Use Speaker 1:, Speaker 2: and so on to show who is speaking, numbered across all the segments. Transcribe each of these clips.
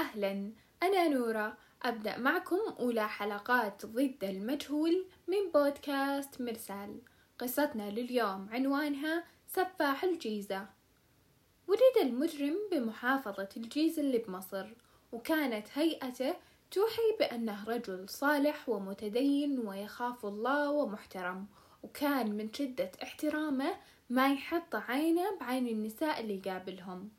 Speaker 1: أهلا. أنا نورة. أبدأ معكم أولى حلقات ضد المجهول من بودكاست مرسال. قصتنا لليوم عنوانها سفاح الجيزة. ولد المجرم بمحافظة الجيزة اللي بمصر وكانت هيئته توحي بأنه رجل صالح ومتدين ويخاف الله ومحترم وكان من شدة احترامه ما يحط عينه بعين النساء اللي يقابلهم.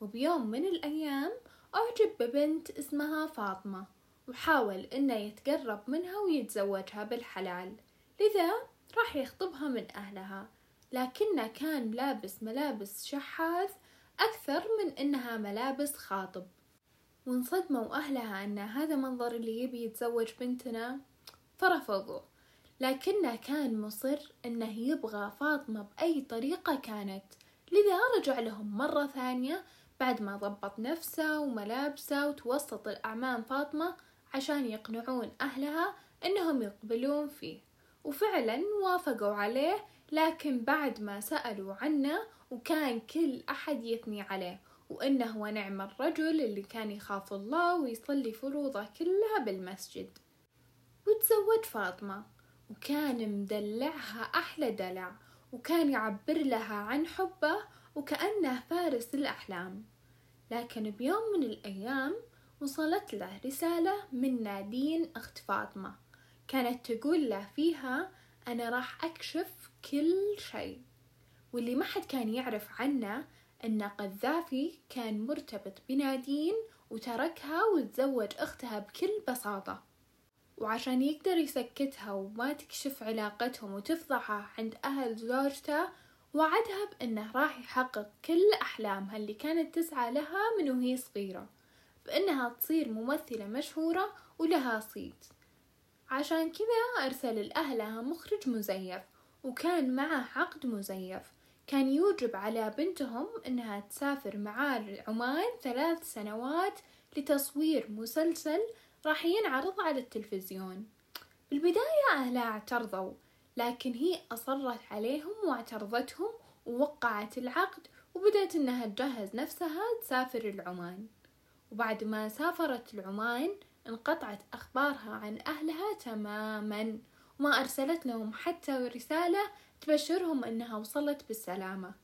Speaker 1: وبيوم من الأيام أعجب ببنت اسمها فاطمة وحاول إنه يتقرب منها ويتزوجها بالحلال لذا راح يخطبها من أهلها لكنه كان لابس ملابس شحاذ أكثر من إنها ملابس خاطب. وانصدموا أهلها أن هذا منظر اللي يبي يتزوج بنتنا فرفضوا لكنه كان مصر أنه يبغى فاطمة بأي طريقة كانت لذا رجع لهم مرة ثانية بعد ما ضبط نفسه وملابسه وتوسط الأعمام فاطمة عشان يقنعون أهلها أنهم يقبلون فيه. وفعلا وافقوا عليه لكن بعد ما سألوا عنه وكان كل أحد يثني عليه وإنه ونعم الرجل اللي كان يخاف الله ويصلي فروضه كلها بالمسجد. وتزوج فاطمة وكان مدلعها أحلى دلع وكان يعبر لها عن حبه وكأنه فارس الأحلام لكن بيوم من الأيام وصلت له رسالة من نادين أخت فاطمة. كانت تقول له فيها أنا راح أكشف كل شيء. واللي ما حد كان يعرف عنه أن قذافي كان مرتبط بنادين وتركها وتزوج أختها بكل بساطة. وعشان يقدر يسكتها وما تكشف علاقتهم وتفضحها عند أهل زوجته وعدها بأنه راح يحقق كل أحلامها اللي كانت تسعى لها من وهي صغيرة بأنها تصير ممثلة مشهورة ولها صيت. عشان كذا أرسل لأهلها مخرج مزيف وكان معه عقد مزيف. كان يوجب على بنتهم إنها تسافر معاه عمان ثلاث سنوات لتصوير مسلسل راح ينعرض على التلفزيون. بالبداية أهلها اعترضوا لكن هي أصرت عليهم واعترضتهم ووقعت العقد وبدأت إنها تجهز نفسها تسافر العمان. وبعد ما سافرت العمان انقطعت أخبارها عن أهلها تماما وما أرسلت لهم حتى رسالة تبشرهم أنها وصلت بالسلامة.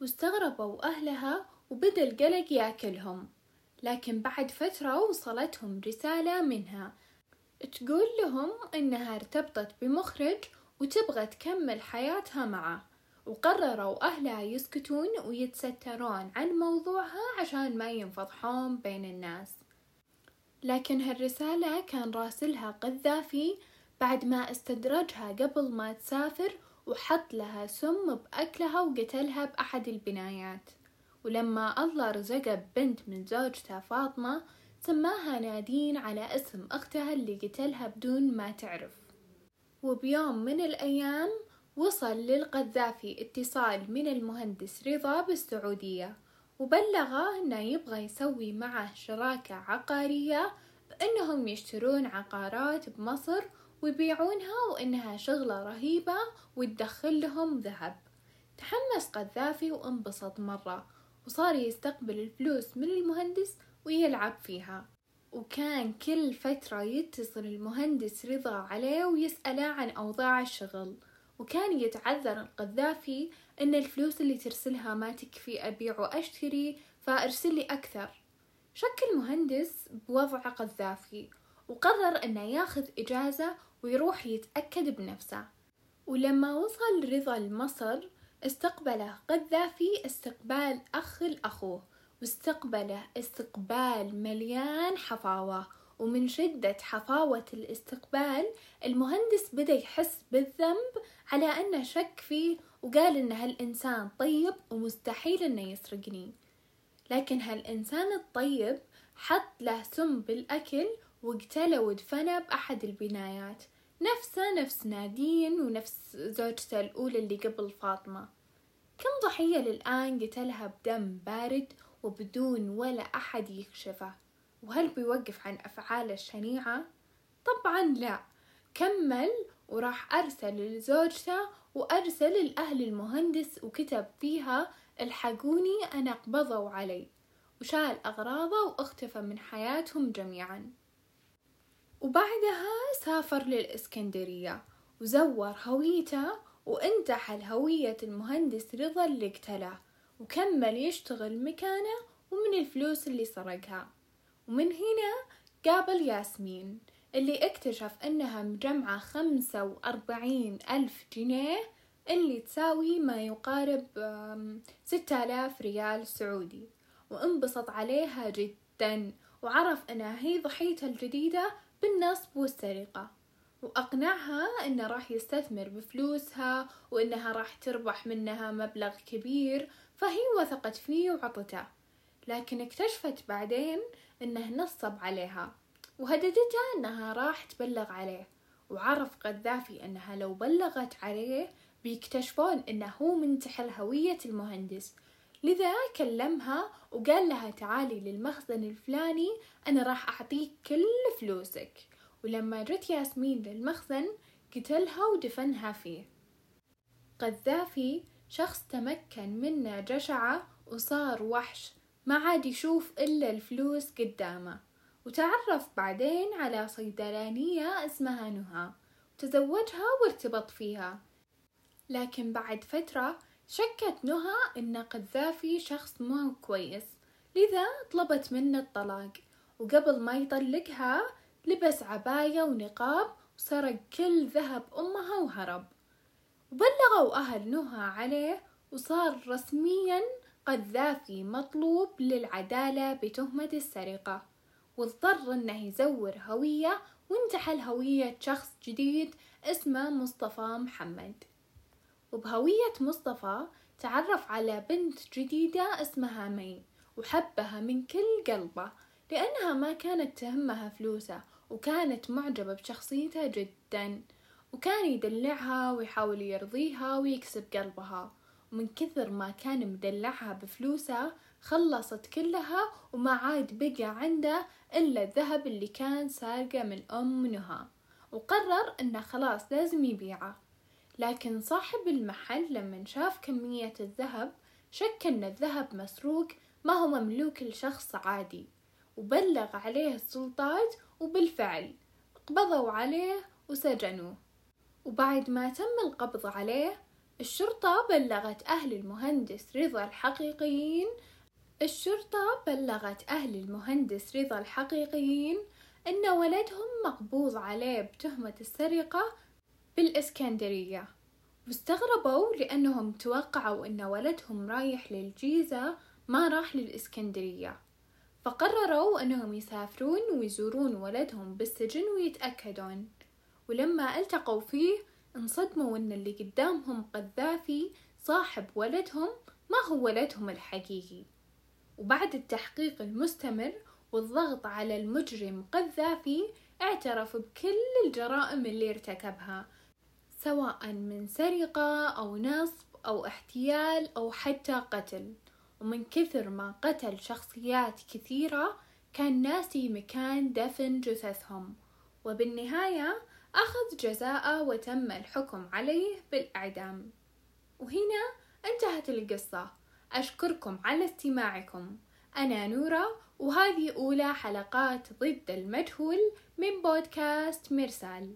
Speaker 1: واستغربوا أهلها وبدأ القلق يأكلهم. لكن بعد فترة وصلتهم رسالة منها. تقول لهم إنها ارتبطت بمخرج وتبغى تكمل حياتها معه. وقرروا أهلها يسكتون ويتسترون عن موضوعها عشان ما ينفضحون بين الناس. لكن هالرسالة كان راسلها قذافي بعد ما استدرجها قبل ما تسافر وحط لها سم بأكلها وقتلها بأحد البنايات. ولما الله رزقه ببنت من زوجته فاطمة سماها نادين على اسم أختها اللي قتلها بدون ما تعرف. وبيوم من الأيام وصل للقذافي اتصال من المهندس رضا بالسعودية وبلغه إنه يبغى يسوي معه شراكة عقارية بإنهم يشترون عقارات بمصر ويبيعونها وإنها شغلة رهيبة وتدخل لهم ذهب. تحمس قذافي وانبسط مرة وصار يستقبل الفلوس من المهندس ويلعب فيها. وكان كل فترة يتصل المهندس رضا عليه ويسأله عن أوضاع الشغل. وكان يتعذر القذافي إن الفلوس اللي ترسلها ما تكفي أبيع وأشتري فأرسل لي أكثر. شك المهندس بوضع قذافي وقرر إنه ياخذ إجازة ويروح يتأكد بنفسه. ولما وصل رضا لمصر استقبله. قذافي استقبال أخ لأخوه واستقبله استقبال مليان حفاوة. ومن شدة حفاوة الاستقبال المهندس بدأ يحس بالذنب على أنه شك فيه وقال إن هالإنسان طيب ومستحيل إنه يسرقني. لكن هالإنسان الطيب حط له سم بالأكل واقتله ودفنه بأحد البنايات. نفسه نفس نادين ونفس زوجته الأولى اللي قبل فاطمة. كم ضحية للآن قتلها بدم بارد وبدون ولا أحد يكشفه. وهل بيوقف عن أفعاله الشنيعة؟ طبعا لا. كمل وراح أرسل لزوجته وأرسل لأهل المهندس وكتب فيها الحقوني أنا قبضوا علي وشال أغراضه واختفى من حياتهم جميعا. وبعدها سافر للإسكندرية وزور هويته وانتحل هوية المهندس رضا اللي قتله وكمل يشتغل مكانه ومن الفلوس اللي سرقها. ومن هنا قابل ياسمين اللي اكتشف انها مجمعة خمسة وأربعين ألف جنيه اللي تساوي ما يقارب ستة آلاف ريال سعودي. وانبسط عليها جدا وعرف أنها هي ضحيته الجديدة بالنصب والسرقة. وأقنعها إنه راح يستثمر بفلوسها وإنها راح تربح منها مبلغ كبير فهي وثقت فيه وعطته. لكن اكتشفت بعدين إنه نصب عليها وهددتها إنها راح تبلغ عليه. وعرف قذافي إنها لو بلغت عليه بيكتشفون إنه هو منتحل هوية المهندس. لذا كلمها وقال لها تعالي للمخزن الفلاني أنا راح أعطيك كل فلوسك. ولما جت ياسمين للمخزن قتلها ودفنها فيه. قذافي شخص تمكن منه جشعة وصار وحش ما عاد يشوف إلا الفلوس قدامه. وتعرف بعدين على صيدلانية اسمها نهى وتزوجها وارتبط فيها. لكن بعد فترة شكت نهى إن قذافي شخص مو كويس لذا طلبت منه الطلاق. وقبل ما يطلقها لبس عباية ونقاب وسرق كل ذهب أمها وهرب. وبلغوا أهل نهى عليه وصار رسميا قذافي مطلوب للعدالة بتهمة السرقة. واضطر إنه يزور هوية وانتحل هوية شخص جديد اسمه مصطفى محمد. وبهوية مصطفى تعرف على بنت جديدة اسمها مي وحبها من كل قلبه. لأنها ما كانت تهمها فلوسه وكانت معجبة بشخصيته جدا وكان يدلعها ويحاول يرضيها ويكسب قلبها. ومن كثر ما كان مدلعها بفلوسه خلصت كلها وما عاد بقى عنده إلا الذهب اللي كان سارقه من أم نهى وقرر إنه خلاص لازم يبيعه. لكن صاحب المحل لما شاف كمية الذهب شك إن الذهب مسروق ما هو مملوك لشخص عادي. وبلغ عليه السلطات وبالفعل قبضوا عليه وسجنوه. وبعد ما تم القبض عليه الشرطة بلغت أهل المهندس رضا الحقيقيين الشرطة بلغت أهل المهندس رضا الحقيقيين أن ولدهم مقبوض عليه بتهمة السرقة بالإسكندرية. واستغربوا لأنهم توقعوا أن ولدهم رايح للجيزة ما راح للإسكندرية. فقرروا أنهم يسافرون ويزورون ولدهم بالسجن ويتأكدون. ولما التقوا فيه انصدموا أن اللي قدامهم قذافي صاحب ولدهم ما هو ولدهم الحقيقي. وبعد التحقيق المستمر والضغط على المجرم قذافي اعترف بكل الجرائم اللي ارتكبها سواء من سرقة أو نصب أو احتيال أو حتى قتل. ومن كثر ما قتل شخصيات كثيرة كان ناسي مكان دفن جثثهم. وبالنهاية أخذ جزاءه وتم الحكم عليه بالإعدام. وهنا انتهت القصة. أشكركم على استماعكم. أنا نورا وهذه أولى حلقات ضد المجهول من بودكاست مرسال.